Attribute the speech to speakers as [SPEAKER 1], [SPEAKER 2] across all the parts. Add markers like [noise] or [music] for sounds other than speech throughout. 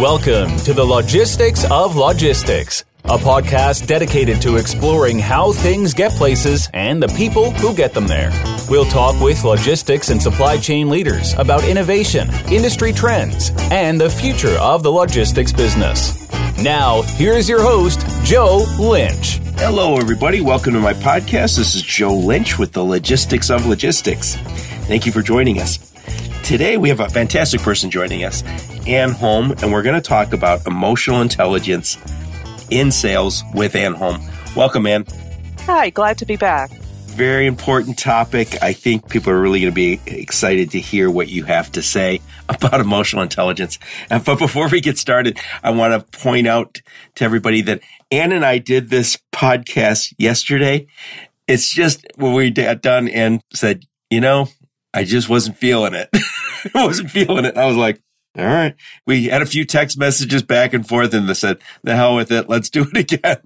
[SPEAKER 1] Welcome to the Logistics of Logistics, a podcast dedicated to exploring how things get places and the people who get them there. We'll talk with logistics and supply chain leaders about innovation, industry trends, and the future of the logistics business. Now, here's your host, Joe Lynch.
[SPEAKER 2] Hello, everybody. Welcome to my podcast. This is Joe Lynch with the Logistics of Logistics. Thank you for joining us. Today, we have a fantastic person joining us, Ann Holm, and we're going to talk about emotional intelligence in sales with Ann Holm. Welcome, Ann.
[SPEAKER 3] Hi, glad to be back.
[SPEAKER 2] Very important topic. I think people are really going to be excited to hear what you have to say [laughs] about emotional intelligence. But before we get started, I want to point out to everybody that Ann and I did this podcast yesterday. It's just when we got done and said, you know, I just wasn't feeling it. I [laughs] wasn't feeling it. I was like, all right. We had a few text messages back and forth and they said, the hell with it. Let's do it [laughs] again.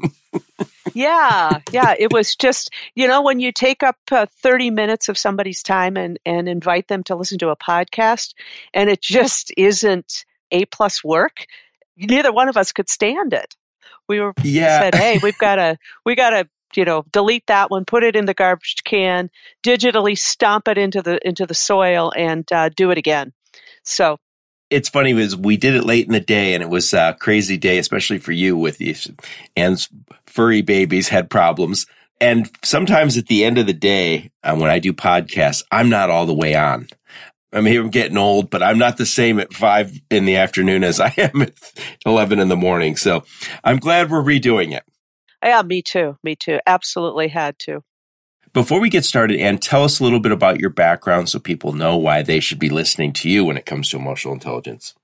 [SPEAKER 3] yeah. Yeah. It was just, you know, when you take up uh, 30 minutes of somebody's time and, and invite them to listen to a podcast and it just isn't A plus work, neither one of us could stand it. We were yeah. said, hey, [laughs] we've got to, we got to you know delete that one put it in the garbage can digitally stomp it into the into the soil and uh, do it again so
[SPEAKER 2] it's funny because we did it late in the day and it was a crazy day especially for you with these and furry babies had problems and sometimes at the end of the day uh, when i do podcasts i'm not all the way on I mean, I'm getting old, but I'm not the same at five in the afternoon as I am at 11 in the morning. So I'm glad we're redoing it.
[SPEAKER 3] Yeah, me too. Me too. Absolutely had to.
[SPEAKER 2] Before we get started, Ann, tell us a little bit about your background so people know why they should be listening to you when it comes to emotional intelligence.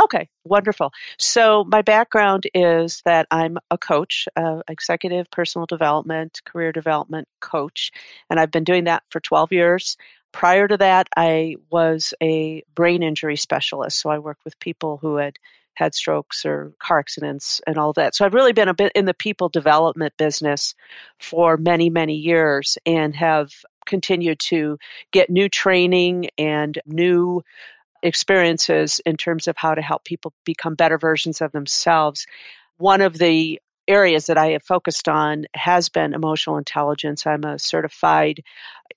[SPEAKER 3] Okay, wonderful. So, my background is that I'm a coach, executive personal development, career development coach, and I've been doing that for 12 years. Prior to that, I was a brain injury specialist. So, I worked with people who had had strokes or car accidents and all that. So I've really been a bit in the people development business for many, many years and have continued to get new training and new experiences in terms of how to help people become better versions of themselves. One of the areas that I have focused on has been emotional intelligence. I'm a certified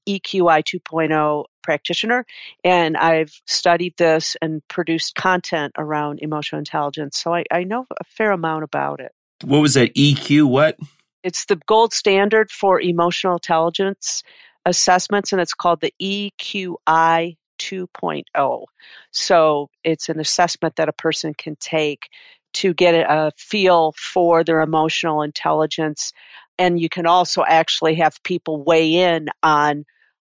[SPEAKER 3] EQI 2.0 practitioner, and I've studied this and produced content around emotional intelligence. So I, I know a fair amount about it.
[SPEAKER 2] What was that? EQ what?
[SPEAKER 3] It's the gold standard for emotional intelligence assessments, and it's called the EQI 2.0. So it's an assessment that a person can take to get a feel for their emotional intelligence. And you can also actually have people weigh in on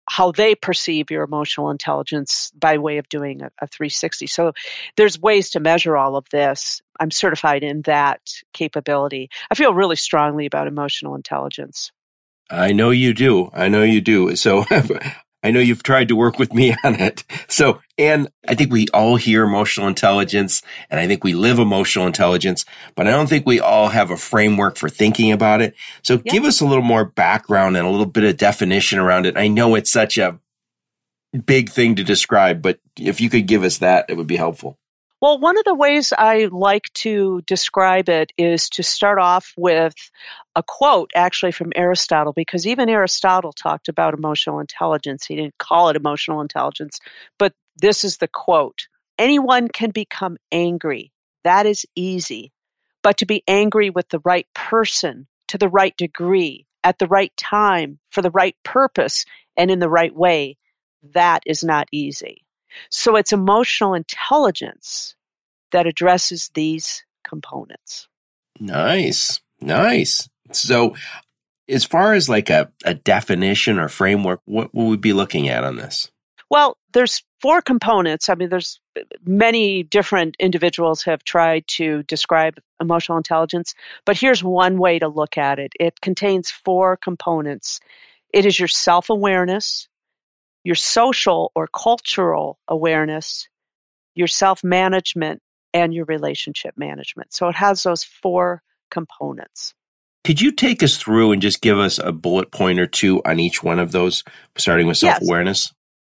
[SPEAKER 3] how they perceive your emotional intelligence by way of doing a, a, 360. So there's ways to measure all of this. I'm certified in that capability. I feel really strongly about emotional intelligence.
[SPEAKER 2] I know you do. I know you do. So [laughs] I know you've tried to work with me [laughs] on it. So, and I think we all hear emotional intelligence and I think we live emotional intelligence, but I don't think we all have a framework for thinking about it. So yeah. give us a little more background and a little bit of definition around it. I know it's such a big thing to describe, but if you could give us that, it would be helpful.
[SPEAKER 3] Well, one of the ways I like to describe it is to start off with a quote actually from Aristotle, because even Aristotle talked about emotional intelligence. He didn't call it emotional intelligence, but this is the quote Anyone can become angry. That is easy. But to be angry with the right person, to the right degree, at the right time, for the right purpose, and in the right way, that is not easy. So it's emotional intelligence that addresses these components.
[SPEAKER 2] Nice. Nice. So as far as like a, a definition or framework, what will we be looking at on this?
[SPEAKER 3] Well, there's four components. I mean, there's many different individuals have tried to describe emotional intelligence, but here's one way to look at it. It contains four components. It is your self-awareness, your social or cultural awareness, your self management, and your relationship management. So it has those four components.
[SPEAKER 2] Could you take us through and just give us a bullet point or two on each one of those, starting with self awareness?
[SPEAKER 3] Yes.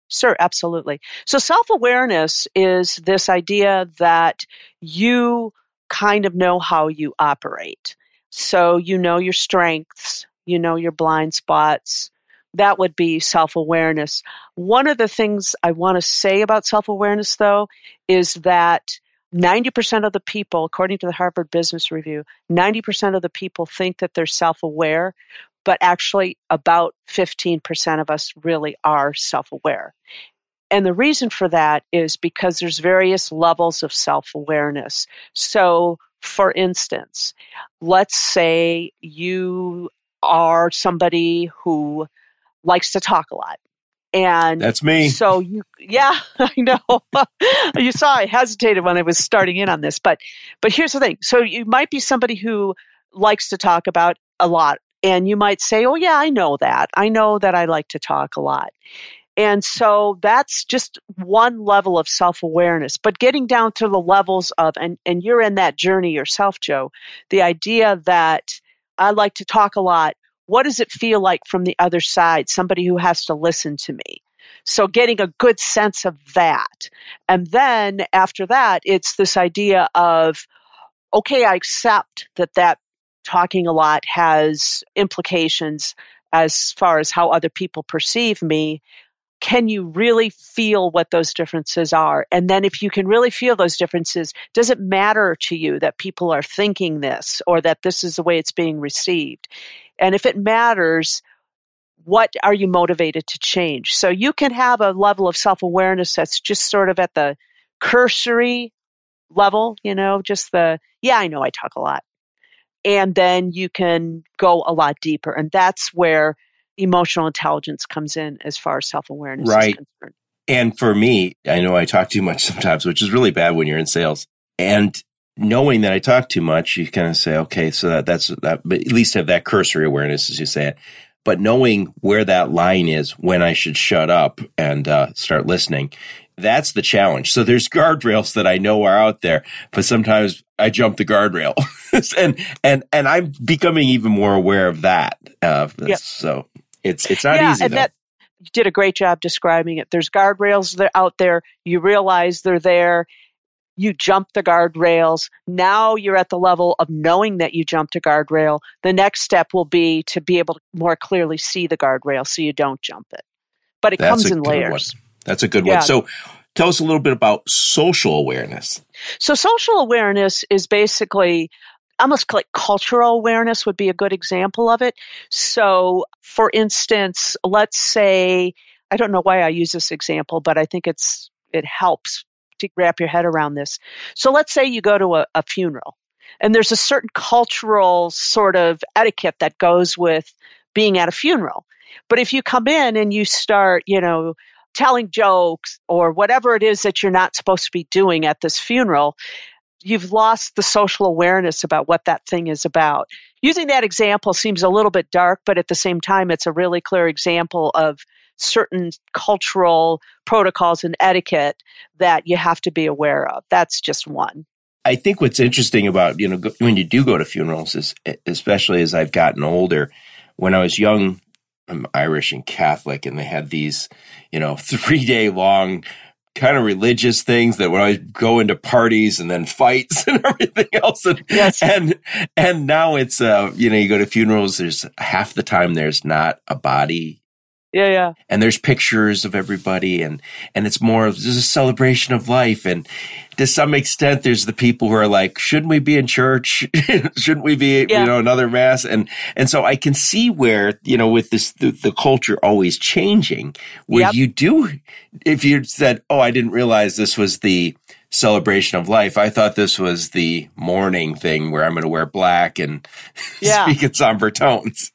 [SPEAKER 3] Sure, absolutely. So self awareness is this idea that you kind of know how you operate. So you know your strengths, you know your blind spots. That would be self awareness. One of the things I want to say about self awareness, though, is that 90% of the people, according to the Harvard Business Review, 90% of the people think that they're self aware, but actually about 15% of us really are self aware. And the reason for that is because there's various levels of self awareness. So, for instance, let's say you are somebody who likes to talk a lot. And
[SPEAKER 2] that's me.
[SPEAKER 3] So you, yeah, [laughs] I know. [laughs] you saw I hesitated when I was starting in on this, but but here's the thing. So you might be somebody who likes to talk about a lot, and you might say, "Oh yeah, I know that. I know that I like to talk a lot." And so that's just one level of self awareness. But getting down to the levels of, and, and you're in that journey yourself, Joe, the idea that I like to talk a lot. What does it feel like from the other side? Somebody who has to listen to me. So getting a good sense of that. And then after that, it's this idea of, okay, I accept that that talking a lot has implications as far as how other people perceive me can you really feel what those differences are? And then if you can really feel those differences, does it matter to you that people are thinking this or that this is the way it's being received? And if it matters, what are you motivated to change? So you can have a level of self awareness that's just sort of at the cursory level, you know, just the, yeah, I know I talk a lot. And then you can go a lot deeper. And that's where emotional intelligence comes in as far as self awareness right. is concerned.
[SPEAKER 2] And for me, I know I talk too much [laughs] sometimes, which is really bad when you're in sales. And knowing that I talk too much, you kind of say, okay, so that that's that, but at least have that cursory awareness, as you say it. But knowing where that line is when I should shut up and uh, start listening, that's the challenge. So there's [laughs] guardrails that I know are out there, but sometimes I jump the guardrail, [laughs] and and and I'm becoming even more aware of that. Uh, yep. So it's it's not
[SPEAKER 3] yeah,
[SPEAKER 2] easy.
[SPEAKER 3] And
[SPEAKER 2] though.
[SPEAKER 3] that you did a great job describing it. There's guardrails that out there. You realize they're there. You jump the guardrails. Now you're at the level of knowing that you jumped a guardrail. The next step will be to be able to more clearly see the guardrail so you don't jump it. But it That's comes in layers.
[SPEAKER 2] One. That's a good yeah. one. So tell us a little bit about social awareness.
[SPEAKER 3] So social awareness is basically almost like cultural awareness would be a good example of it. So, for instance, let's say, I don't know why I use this example, but I think it's it helps to wrap your head around this. So, let's say you go to a, a funeral, and there's a certain cultural sort of etiquette that goes with being at a funeral. But if you come in and you start, you know, telling jokes or whatever it is that you're not supposed to be doing at this funeral, you've lost the social awareness about what that thing is about. Using that example seems a little bit dark, but at the same time, it's a really clear example of certain cultural protocols and etiquette that you have to be aware of. That's just one.
[SPEAKER 2] I think what's interesting about, you know, when you do go to funerals is especially as I've gotten older, when I was young, I'm Irish and Catholic and they had these, you know, [laughs] 3 day long kind of religious things that when I go into parties and then fights [laughs] and everything else. And, yes. and, and now it's, uh, you know, you go to funerals, there's half the time there's not a body
[SPEAKER 3] yeah, yeah.
[SPEAKER 2] And there's pictures of everybody and and it's more of a celebration of life and to some extent there's the people who are like shouldn't we be in church? [laughs] shouldn't we be yeah. you know another mass and and so I can see where you know with this the, the culture always changing where yep. you do if you said oh I didn't realize this was the celebration of life. I thought this was the mourning thing where I'm going to wear black and [laughs] yeah. speak in somber tones.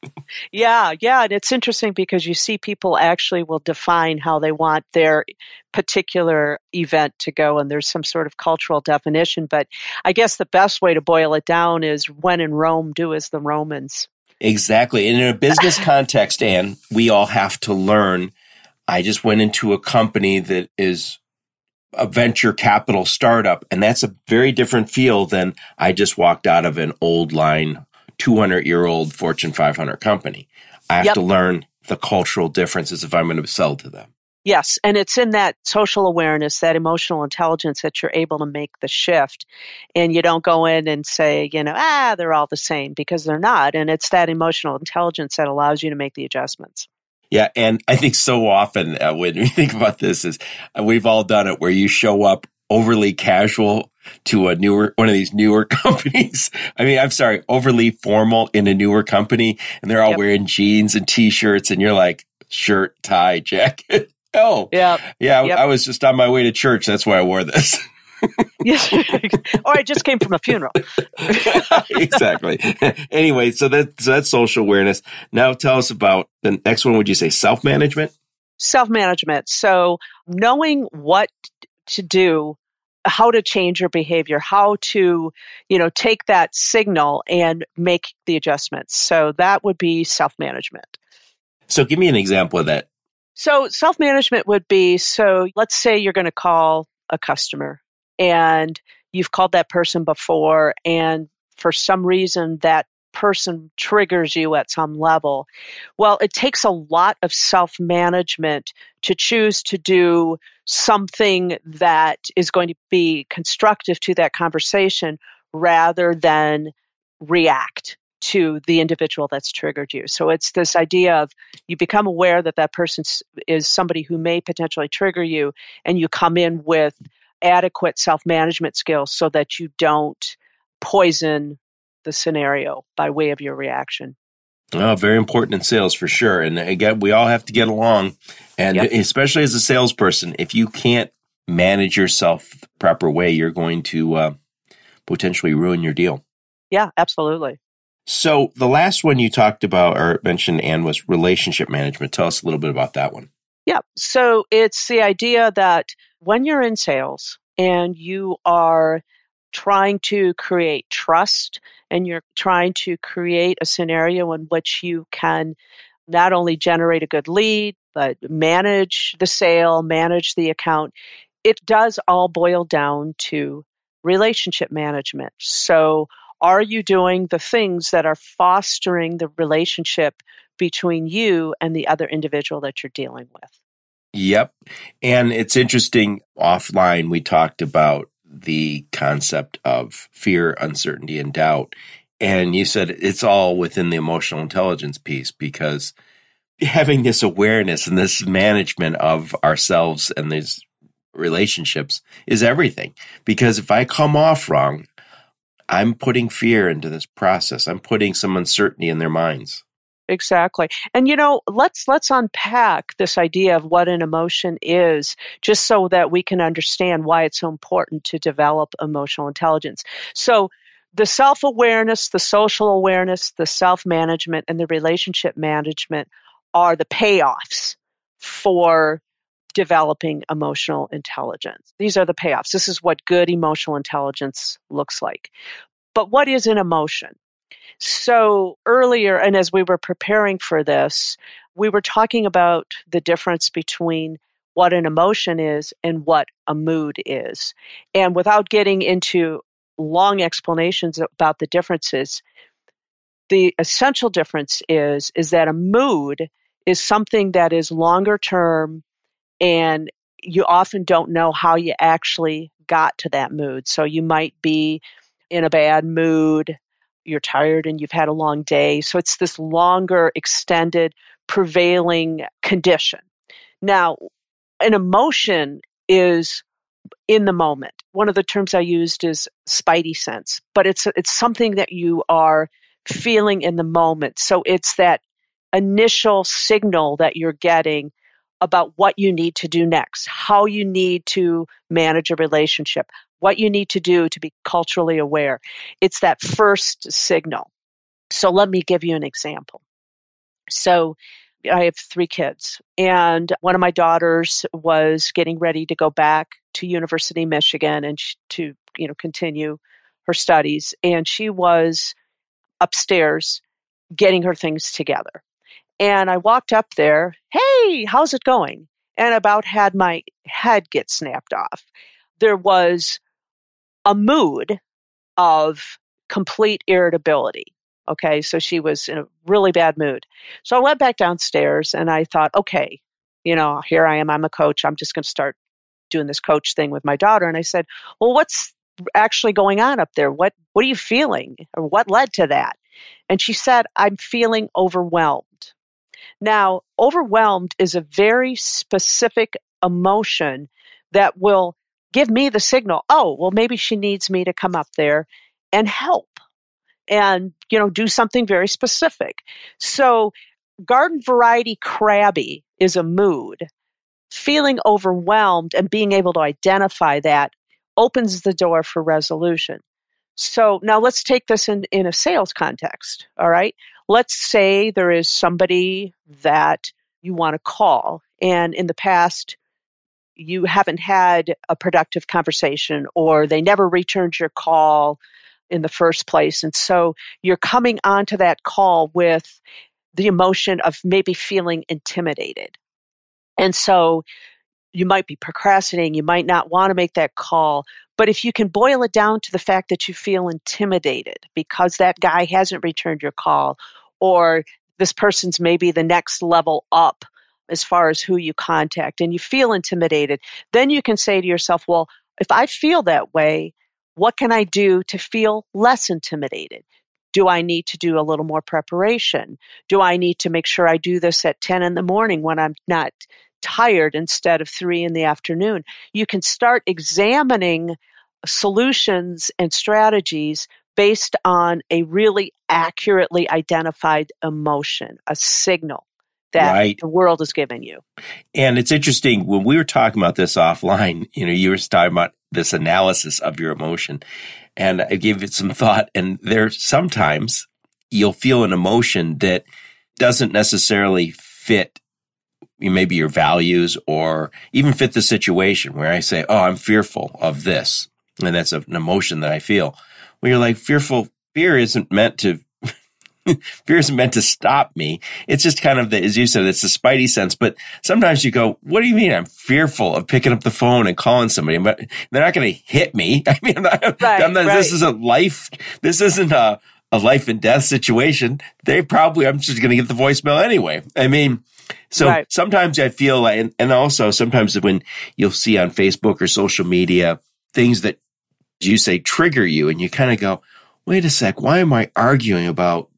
[SPEAKER 3] Yeah, yeah. And it's interesting because you see people actually will define how they want their particular event to go, and there's some sort of cultural definition. But I guess the best way to boil it down is when in Rome, do as the Romans.
[SPEAKER 2] Exactly. And in a business [laughs] context, Ann, we all have to learn. I just went into a company that is a venture capital startup. And that's a very different feel than I just walked out of an old line, 200 year old Fortune 500 company. I have yep. to learn the cultural differences if I'm going to sell to them.
[SPEAKER 3] Yes, and it's in that social awareness, that emotional intelligence that you're able to make the shift. And you don't go in and say, you know, ah, they're all the same because they're not. And it's that emotional intelligence that allows you to make the adjustments.
[SPEAKER 2] Yeah, and I think so often uh, when we [laughs] think about this is uh, we've all done it where you show up overly casual to a newer one of these newer [laughs] companies. I mean, I'm sorry, overly formal in a newer company and they're all yep. wearing jeans and t-shirts and you're like shirt, tie, [laughs] jacket. Oh, yeah, yeah. Yep. I was just on my way to church. That's why I wore this. [laughs]
[SPEAKER 3] yes. [laughs] or I just came from a funeral. [laughs]
[SPEAKER 2] exactly. anyway, so, that, so that's social awareness. Now tell us about the next one. Would you say self management?
[SPEAKER 3] Self management. So knowing what to do how to change your behavior how to you know take that signal and make the adjustments so that would be self management
[SPEAKER 2] so give me an example of that
[SPEAKER 3] so self management would be so let's say you're going to call a customer and you've called that person before and for some reason that person triggers you at some level. Well, it takes a lot of self management to choose to do something that is going to be constructive to that conversation rather than react to the individual that's triggered you. So it's this idea of you become aware that that person is somebody who may potentially trigger you, and you come in with adequate self management skills so that you don't poison the scenario by way of your reaction.
[SPEAKER 2] Oh, very important in sales for sure. And again, we all have to get along. And yep. especially as a salesperson, if you can't manage yourself the proper way, you're going to uh, potentially ruin your deal.
[SPEAKER 3] Yeah, absolutely.
[SPEAKER 2] So the last one you talked about or mentioned, Ann, was relationship management. Tell us a little bit about that one.
[SPEAKER 3] Yeah. So it's the idea that when you're in sales and you are trying to create trust and you're trying to create a scenario in which you can not only generate a good lead, but manage the sale, manage the account. It does all boil down to relationship management. So, are you doing the things that are fostering the relationship between you and the other individual that you're dealing with?
[SPEAKER 2] Yep. And it's interesting, offline, we talked about the concept of fear, uncertainty, and doubt. And you said it's all within the emotional intelligence piece because having this awareness and this management of ourselves and these relationships is everything. Because if I come off wrong, I'm putting fear into this process. I'm putting some uncertainty in their minds.
[SPEAKER 3] Exactly. And you know, let's let's unpack this idea of what an emotion is just so that we can understand why it's so important to develop emotional intelligence. So the self-awareness, the social awareness, the self-management and the relationship management are the payoffs for developing emotional intelligence. These are the payoffs. This is what good emotional intelligence looks like. But what is an emotion? So earlier, and as we were preparing for this, we were talking about the difference between what an emotion is and what a mood is. And without getting into long explanations about the differences, the essential difference is is that a mood is something that is longer term and you often don't know how you actually got to that mood. So you might be in a bad mood you're tired and you've had a long day. So it's this longer, extended, prevailing condition. Now, an emotion is in the moment. One of the terms I used is spidey sense, but it's it's something that you are feeling in the moment. So it's that initial signal that you're getting about what you need to do next, how you need to manage a relationship, what you need to do to be culturally aware. It's that first signal. So let me give you an example. So I have three kids, and one of my daughters was getting ready to go back to University Michigan and to you know continue her studies, and she was upstairs getting her things together. And I walked up there, hey, how's it going? And about had my head get snapped off. There was a mood of complete irritability. Okay, so she was in a really bad mood. So I went back downstairs and I thought, okay, you know, here I am, I'm a coach, I'm just going to start doing this coach thing with my daughter. And I said, well, what's actually going on up there? What, what are you feeling? Or what led to that? And she said, I'm feeling overwhelmed. Now, overwhelmed is a very specific emotion that will give me the signal oh, well, maybe she needs me to come up there and help and, you know, do something very specific. So, garden variety crabby is a mood. Feeling overwhelmed and being able to identify that opens the door for resolution. So now let's take this in, in a sales context. All right. Let's say there is somebody that you want to call, and in the past, you haven't had a productive conversation or they never returned your call in the first place. And so you're coming onto that call with the emotion of maybe feeling intimidated. And so you might be procrastinating, you might not want to make that call. But if you can boil it down to the fact that you feel intimidated because that guy hasn't returned your call, or this person's maybe the next level up as far as who you contact, and you feel intimidated, then you can say to yourself, well, if I feel that way, what can I do to feel less intimidated? Do I need to do a little more preparation? Do I need to make sure I do this at 10 in the morning when I'm not tired instead of three in the afternoon. You can start examining solutions and strategies based on a really accurately identified emotion, a signal that right. the world is giving you.
[SPEAKER 2] And it's interesting when we were talking about this offline, [laughs] you know, you were talking about this analysis of your emotion and I gave it some thought and there sometimes you'll feel an emotion that doesn't necessarily fit maybe your values or even fit the situation where I say, Oh, I'm fearful of this. And that's an emotion that I feel. Well, you're like fearful. Fear isn't meant to, [laughs] fear isn't meant to stop me. It's just kind of the, as you said, it's the spidey sense. But sometimes you go, what do you mean? I'm fearful of picking up the phone and calling somebody, but they're not going to hit me. [laughs] I mean, I'm not, right, I'm not, right. this isn't life. This isn't a, a life and death situation. They probably, I'm just going to get the voicemail anyway. I mean, so right. sometimes I feel like, and, and also sometimes when you'll see on Facebook or social media things that you say trigger you and you kind of go, wait a sec, why am I arguing about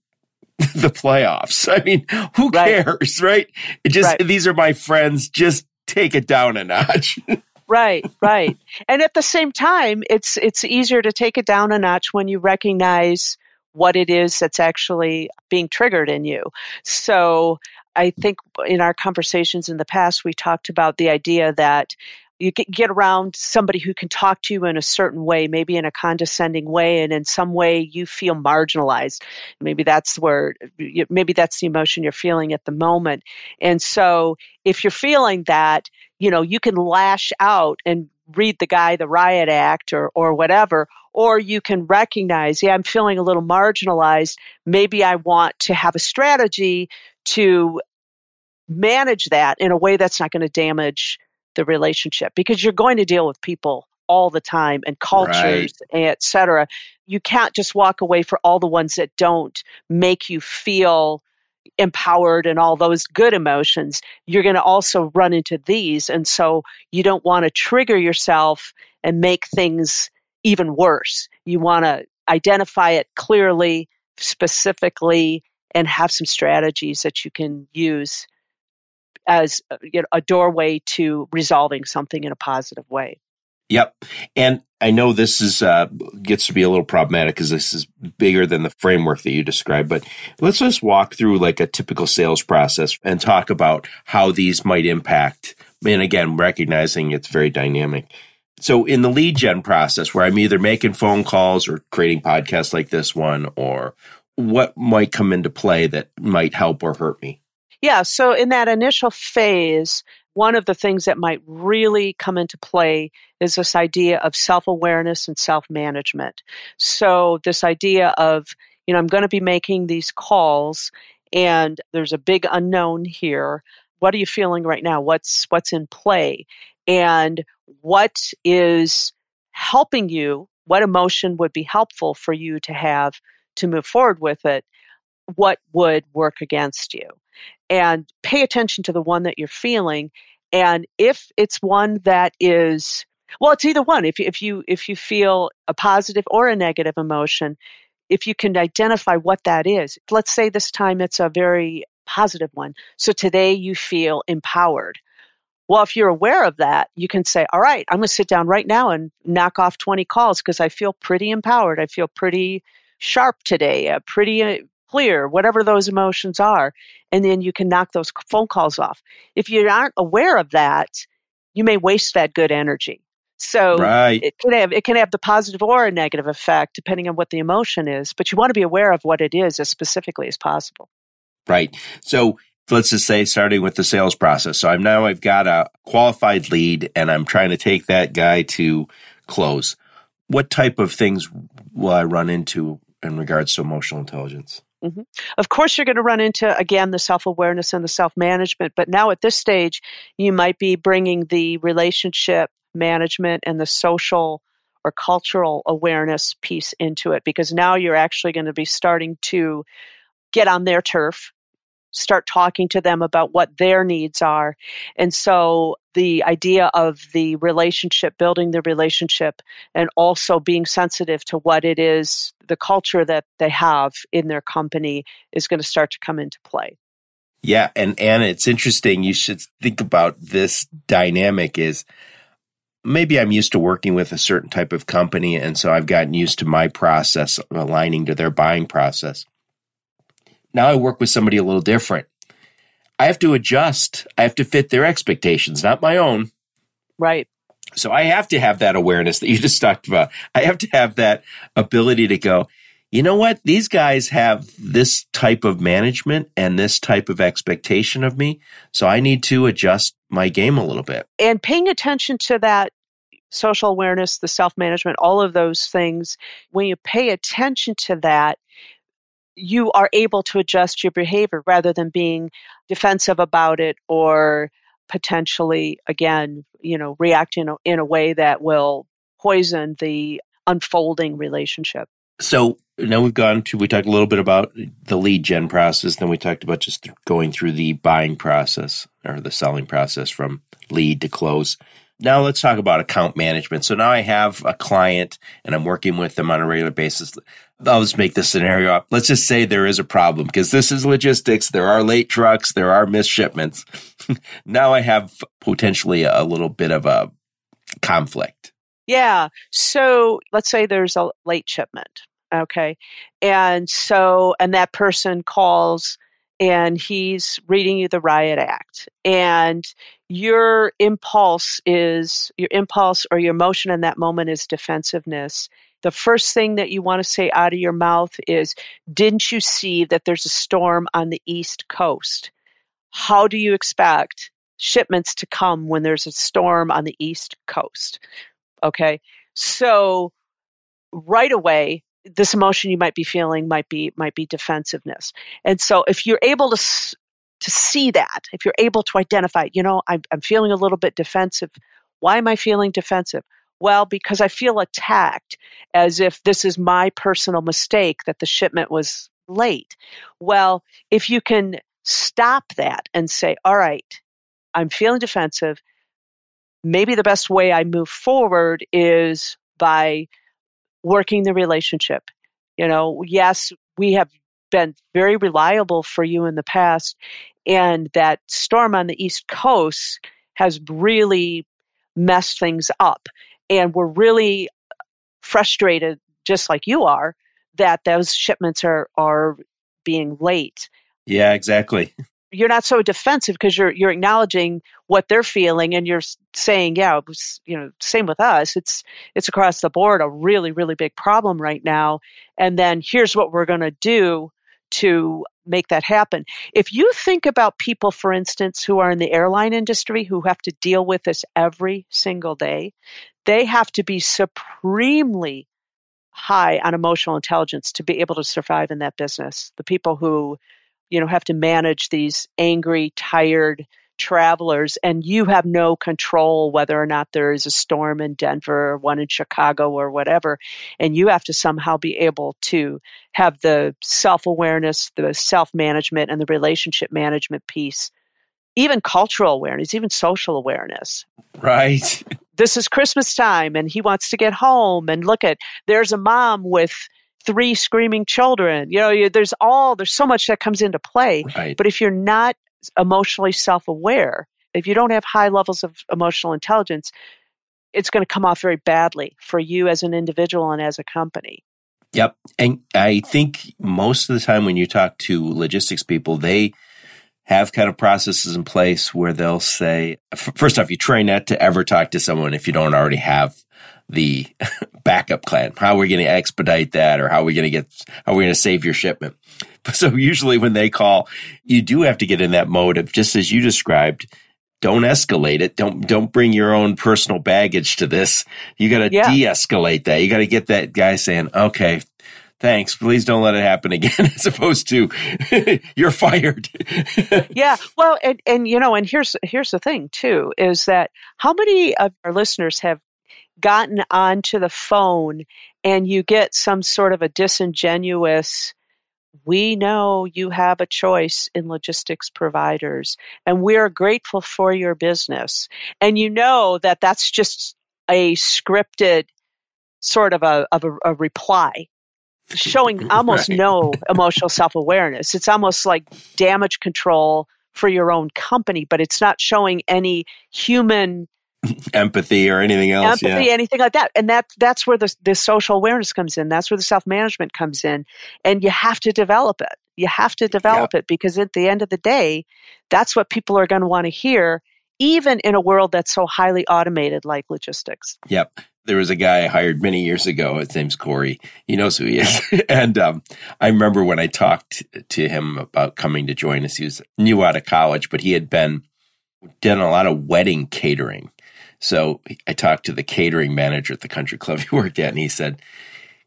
[SPEAKER 2] [laughs] the playoffs? I mean, who right. cares, right? It just, right. these are my friends. Just take it down a notch. [laughs]
[SPEAKER 3] right, right. And at the same time, it's, it's easier to take it down a notch when you recognize what it is that's actually being triggered in you. So I think in our conversations in the past, we talked about the idea that you get around somebody who can talk to you in a certain way, maybe in a condescending way, and in some way you feel marginalized. Maybe that's where, maybe that's the emotion you're feeling at the moment. And so if you're feeling that, you know, you can lash out and read the guy the riot act or or whatever or you can recognize yeah i'm feeling a little marginalized maybe i want to have a strategy to manage that in a way that's not going to damage the relationship because you're going to deal with people all the time and cultures right. et cetera. You can't just walk away for all the ones that don't make you feel empowered and all those good emotions. You're going to also run into these and so you don't want to trigger yourself and make things even worse. You want to identify it clearly specifically and have some strategies that you can use as uh, you know, a doorway to resolving something in a positive way.
[SPEAKER 2] Yep. And I know this is uh, gets to be a little problematic because this is bigger than the framework that you described, but let's just walk through like a typical sales process and talk about how these might impact. And again, recognizing it's very dynamic. So in the lead gen process where I'm either making phone calls or creating podcasts like this one or what might come into play that might help or hurt me?
[SPEAKER 3] Yeah, so in that initial phase, one of the things that might really come into play is this idea of self awareness and self management. So, this idea of, you know, I'm going to be making these calls and there's a big unknown here. What are you feeling right now? What's what's in play? And what is helping you? What emotion would be helpful for you to have to move forward with it? What would work against you and pay attention to the one that you're feeling and if it's one that is well it's either one if, if you if you feel a positive or a negative emotion if you can identify what that is let's say this time it's a very positive one so today you feel empowered well, if you're aware of that, you can say, all right, I'm going to sit down right now and knock off 20 calls because I feel pretty empowered. I feel pretty sharp today, uh, pretty uh, clear, whatever those emotions are. And then you can knock those phone calls off. If you aren't aware of that, you may waste that good energy. So
[SPEAKER 2] right.
[SPEAKER 3] it can have it can have the positive or a negative effect depending on what the emotion is, but you want to be aware of what it is as specifically as possible.
[SPEAKER 2] Right. So let's just say starting with the sales process. So I'm now I've got a qualified lead and I'm trying to take that guy to close. What type of things will I run into in regards to emotional intelligence?
[SPEAKER 3] Mm-hmm. Of course, you're going to run into, again, the self awareness and the self management. But now at this stage, you might be bringing the relationship management and the social or cultural awareness piece into it because now you're actually going to be starting to get on their turf start talking to them about what their needs are. And so the idea of the relationship, building the relationship, and also being sensitive to what it is, the culture that they have in their company is going to start to come into play.
[SPEAKER 2] Yeah, and Anna, it's interesting. You should think about this dynamic is maybe I'm used to working with a certain type of company, and so I've gotten used to my process aligning to their buying process. Now I work with somebody a little different. I have to adjust. I have to fit their expectations, not my own.
[SPEAKER 3] Right.
[SPEAKER 2] So I have to have that awareness that you [laughs] just talked about. I have to have that ability to go, you know what? These guys have this type of management and this type of expectation of me. So I need to adjust my game a little bit.
[SPEAKER 3] And paying attention to that social awareness, the self management, all of those things, when you pay attention to that, you are able to adjust your behavior rather than being defensive about it or potentially again you know react in a, in a way that will poison the unfolding relationship
[SPEAKER 2] so now we've gone to we talked a little bit about the lead gen process then we talked about just going through the buying process or the selling process from lead to close now let's talk about account management. So now I have a client and I'm working with them on a regular basis. I'll just make this scenario up. Let's just say there is a problem because this is logistics. There are late trucks. There are missed shipments. [laughs] now I have potentially a little bit of a conflict.
[SPEAKER 3] Yeah. So let's say there's a late shipment. Okay. And so, and that person calls and he's reading you the riot act and your impulse is your impulse or your emotion in that moment is defensiveness the first thing that you want to say out of your mouth is didn't you see that there's a storm on the east coast? How do you expect shipments to come when there's a storm on the east coast? Okay? So right away this emotion you might be feeling might be might be defensiveness. And so if you're able to to see that if you're able to identify you know I'm, I'm feeling a little bit defensive. Why am i feeling defensive well because i feel attacked as if this is my personal mistake that the shipment was late well if you can stop that and say all right i'm feeling defensive maybe the best way i move forward is by working the relationship. You know, yes, we have been very reliable for you in the past, and that storm on the East Coast has really messed things up. And we're really frustrated, just like you are, that those shipments are, are being late.
[SPEAKER 2] Yeah, exactly. [laughs]
[SPEAKER 3] you're not so defensive because you're you're acknowledging what they're feeling and you're saying yeah it was you know same with us it's it's across the board a really really big problem right now and then here's what we're going to do to make that happen. If you think about people for instance who are in the airline industry who have to deal with this every single day they have to be supremely high on emotional intelligence to be able to survive in that business. The people who you know have to manage these angry tired travelers and you have no control whether or not there is a storm in Denver or one in Chicago or whatever. And you have to somehow be able to have the self awareness, the self management, and the relationship management piece, even cultural awareness, even social awareness.
[SPEAKER 2] Right. [laughs]
[SPEAKER 3] This is Christmas time and he wants to get home and look at there's a mom with three screaming children. You know, there's all, there's so much that comes into play.
[SPEAKER 2] Right.
[SPEAKER 3] But if you're not emotionally self aware, if you don't have high levels of emotional intelligence, it's going to come off very badly for you as an individual and as a company.
[SPEAKER 2] Yep. And I think most of the time when you talk to logistics people, they have kind of processes in place where they'll say, first off, you try not to ever talk to someone if you don't already have the [laughs] backup plan. How are we going to expedite that or how are we going to get, how are we going to save your shipment? [laughs] So usually when they call, you do have to get in that mode of just as you described, don't escalate it. Don't don't bring your own personal baggage to this. You got to yeah. de-escalate that. You got to get that guy saying, "Okay, thanks. Please don't let it happen again." [laughs] As opposed to, [laughs] "You're fired."
[SPEAKER 3] yeah. Well, and and you know, and here's here's the thing too is that how many of our listeners have gotten onto the phone and you get some sort of a disingenuous we know you have a choice in logistics providers and we are grateful for your business. And you know that that's just a scripted sort of a, of a, a reply showing [laughs] almost right. no emotional self-awareness. It's almost like damage control for your own company, but it's not showing any human [laughs]
[SPEAKER 2] empathy or anything else.
[SPEAKER 3] Empathy,
[SPEAKER 2] yeah.
[SPEAKER 3] anything like that. And that that's where the the social awareness comes in. That's where the self management comes in. And you have to develop it. You have to develop it because at the end of the day, that's what people are going to want to hear, even in a world that's so highly automated like logistics.
[SPEAKER 2] Yep. There was a guy I hired many years ago. His name's Corey. He knows who he is. [laughs] and um, I remember when I talked to him about coming to join us, he was new out of college, but he had been done a lot of wedding catering so I talked to the catering manager at the country club [laughs] he worked at, and he said,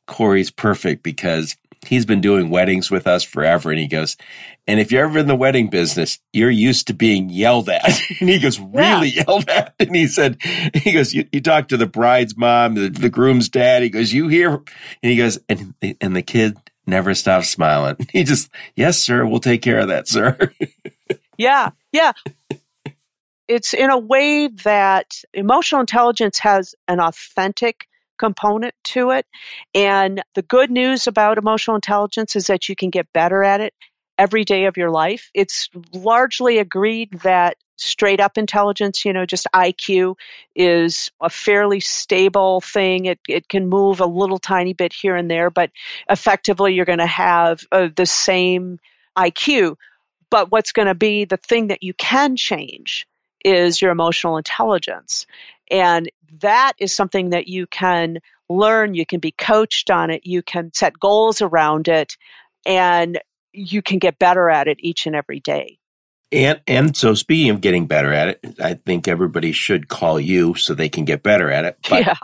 [SPEAKER 2] Corey's perfect because he's been doing weddings with us forever. And he goes, and if you're ever in the wedding business, you're used to being yelled at. [laughs] and he goes, really yeah. yelled at? And he said, he goes, you, you talk to the bride's mom, the, the, groom's dad. He goes, you hear? And he goes, and, and the kid never stops smiling. [laughs] He just, yes, sir, we'll take care of that, sir.
[SPEAKER 3] yeah. Yeah it's in a way that emotional intelligence has an authentic component to it. And the good news about emotional intelligence is that you can get better at it every day of your life. It's largely agreed that straight up intelligence, you know, just IQ is a fairly stable thing. It, it can move a little tiny bit here and there, but effectively you're going to have uh, the same IQ. But what's going to be the thing that you can change is your emotional intelligence. And that is something that you can learn, you can be coached on it, you can set goals around it, and you can get better at it each and every day.
[SPEAKER 2] And and so speaking of getting better at it, I think everybody should call you so they can get better at it. [laughs]
[SPEAKER 3] But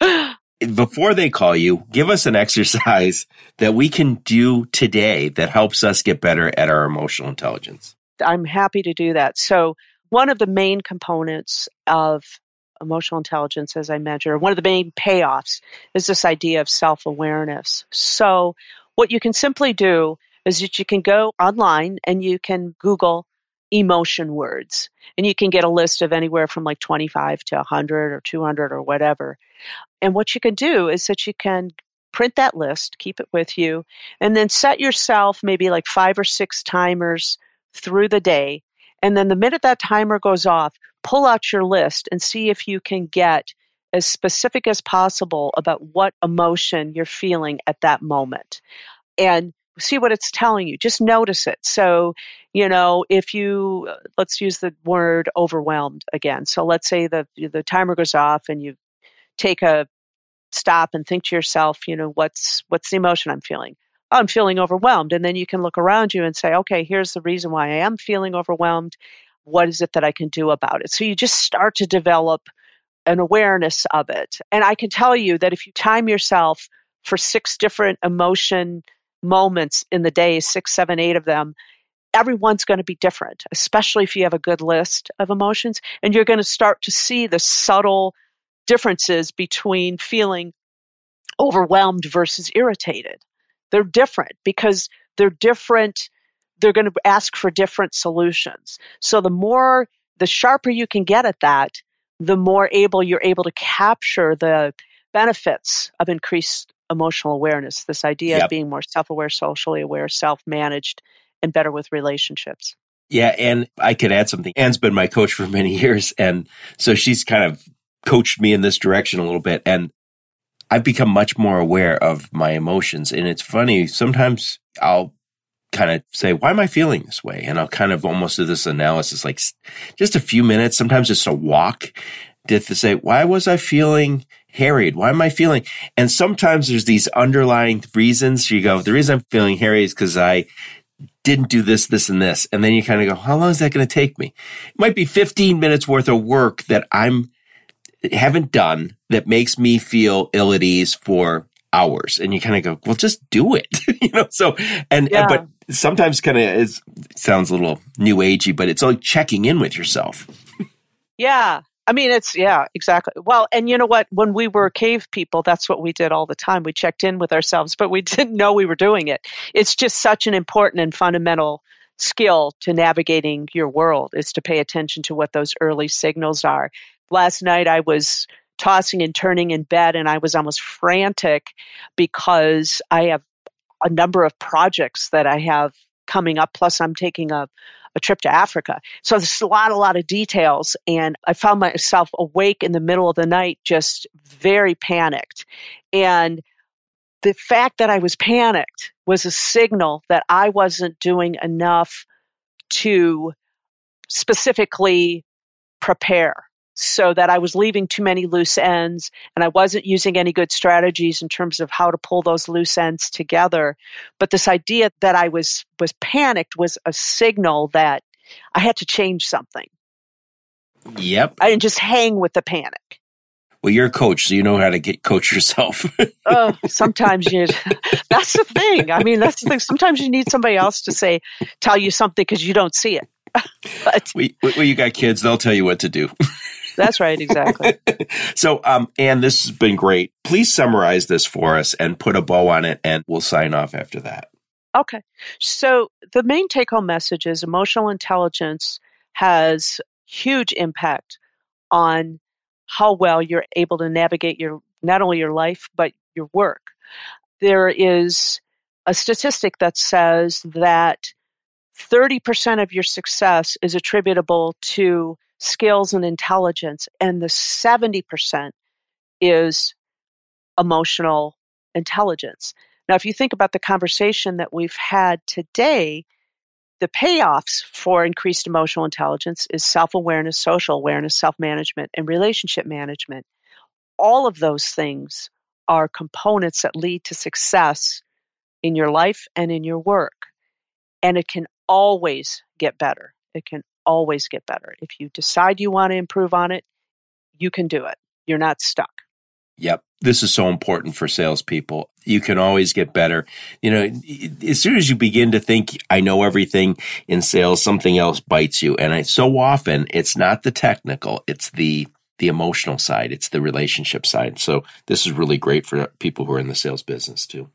[SPEAKER 2] yeah. before they call you, give us an [laughs] exercise that we can do today that helps us get better at our emotional intelligence.
[SPEAKER 3] I'm happy to do that. So one of the main components of emotional intelligence, as I mentioned, or one of the main payoffs is this idea of self awareness. So, what you can simply do is that you can go online and you can Google emotion words, and you can get a list of anywhere from like 25 to 100 or 200 or whatever. And what you can do is that you can print that list, keep it with you, and then set yourself maybe like five or six timers through the day and then the minute that timer goes off, pull out your list and see if you can get as specific as possible about what emotion you're feeling at that moment. And see what it's telling you. Just notice it. So, you know, if you uh, let's use the word overwhelmed again. So let's say the the timer goes off and you take a stop and think to yourself, you know, what's what's the emotion I'm feeling? I'm feeling overwhelmed. And then you can look around you and say, okay, here's the reason why I am feeling overwhelmed. What is it that I can do about it? So you just start to develop an awareness of it. And I can tell you that if you time yourself for six different emotion moments in the day, six, seven, eight of them, everyone's going to be different, especially if you have a good list of emotions. And you're going to start to see the subtle differences between feeling overwhelmed versus irritated. They're different because they're different. They're going to ask for different solutions. So the more, the sharper you can get at that, the more able you're able to capture the benefits of increased emotional awareness. This idea yep. of being more self aware, socially aware, self managed, and better with relationships.
[SPEAKER 2] Yeah, and I could add something. Ann's been my coach for many [laughs] years, and so she's kind of coached me in this direction a little bit. And I've become much more aware of my emotions. And it's funny, sometimes I'll kind of say, why am I feeling this way? And I'll kind of almost do this analysis, like just a few minutes, sometimes just a walk to say, why was I feeling harried? Why am I feeling? And sometimes there's these underlying reasons. You go, the reason I'm feeling harried is because I didn't do this, this, and this. And then you kind of go, how long is that going to take me? It might be 15 minutes worth of work that I'm haven't done that makes me feel ill at ease for hours. And you kind of go, well, just do it. [laughs] you know, so, and, yeah. and but sometimes kind of it sounds a little new agey, but it's like checking in with yourself.
[SPEAKER 3] yeah. I mean, it's, yeah, exactly. Well, and you know what? When we were cave people, that's what we did all the time. We checked in with ourselves, but we [laughs] didn't know we were doing it. It's just such an important and fundamental skill to navigating your world is to pay attention to what those early signals are. Last night I was tossing and turning in bed and I was almost frantic because I have a number of projects that I have coming up. Plus, I'm taking a, a trip to Africa. So there's a lot, a lot of details. And I found myself awake in the middle of the night, just very panicked. And the fact that I was panicked was a signal that I wasn't doing enough to specifically prepare so that I was leaving too many loose ends and I wasn't using any good strategies in terms of how to pull those loose ends together. But this idea that I was was panicked was a signal that I had to change something.
[SPEAKER 2] Yep.
[SPEAKER 3] I didn't just hang with the panic.
[SPEAKER 2] Well, you're a coach, so you know how to get coach yourself. [laughs]
[SPEAKER 3] oh, sometimes you. [laughs] That's the thing. I mean, that's the thing. Sometimes you need somebody else to say, tell you something because you don't see it. [laughs]
[SPEAKER 2] but, we, well, you got kids; they'll tell you what to do.
[SPEAKER 3] That's right, exactly. [laughs]
[SPEAKER 2] so, um, Ann, this has been great. Please summarize this for us and put a bow on it, and we'll sign off after that.
[SPEAKER 3] Okay. So, the main take home message is emotional intelligence has huge impact on how well you're able to navigate your not only your life but your work. There is a statistic that says that 30% of your success is attributable to skills and intelligence, and the 70% is emotional intelligence. Now, if you think about the conversation that we've had today, the payoffs for increased emotional intelligence is self awareness, social awareness, self management, and relationship management. All of those things are components that lead to success in your life and in your work. And it can always get better. It can always get better. If you decide you want to improve on it, you can do it. You're not stuck.
[SPEAKER 2] Yep. This is so important for salespeople. You can always get better. You know, as soon as you begin to think, I know everything in sales, something else bites you. And I, so often it's not the technical, it's the the emotional side, it's the relationship side. So this is really great for people who are in the sales business too.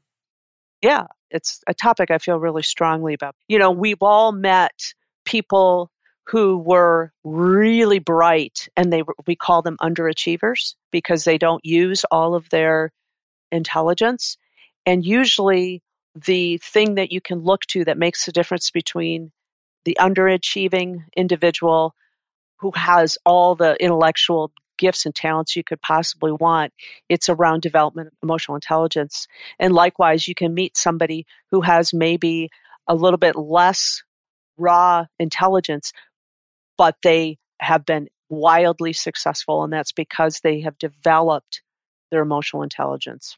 [SPEAKER 3] Yeah, it's a topic I feel really strongly about. You know, we've all met people who were really bright and they we call them underachievers because they don't use all of their intelligence. And usually the thing that you can look to that makes the difference between the underachieving individual who has all the intellectual gifts and talents you could possibly want it's around development of emotional intelligence. And likewise you can meet somebody who has maybe a little bit less raw intelligence but they have been wildly successful, and that's because they have developed their emotional intelligence.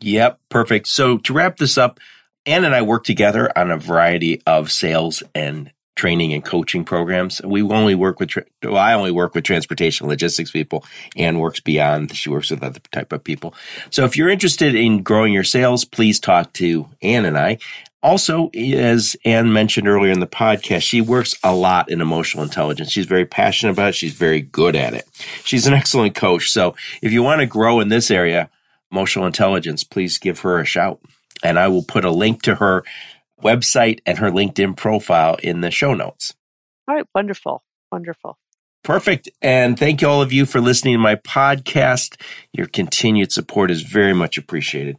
[SPEAKER 2] Yep, perfect. So to wrap this up, Ann and I work together on a variety of sales and training and coaching programs. We only work with, well, I only work with transportation logistics people. Ann works beyond. She works with other type of people. So if you're interested in growing your sales, please talk to Ann and I. Also, as Ann mentioned earlier in the podcast, she works a lot in emotional intelligence. She's very passionate about it. She's very good at it. She's an excellent coach. So if you want to grow in this area, emotional intelligence, please give her a shout. And I will put a link to her website and her LinkedIn profile in the show notes.
[SPEAKER 3] All right, wonderful. Wonderful.
[SPEAKER 2] Perfect. And thank you all of you for listening to my podcast. Your continued support is very much appreciated.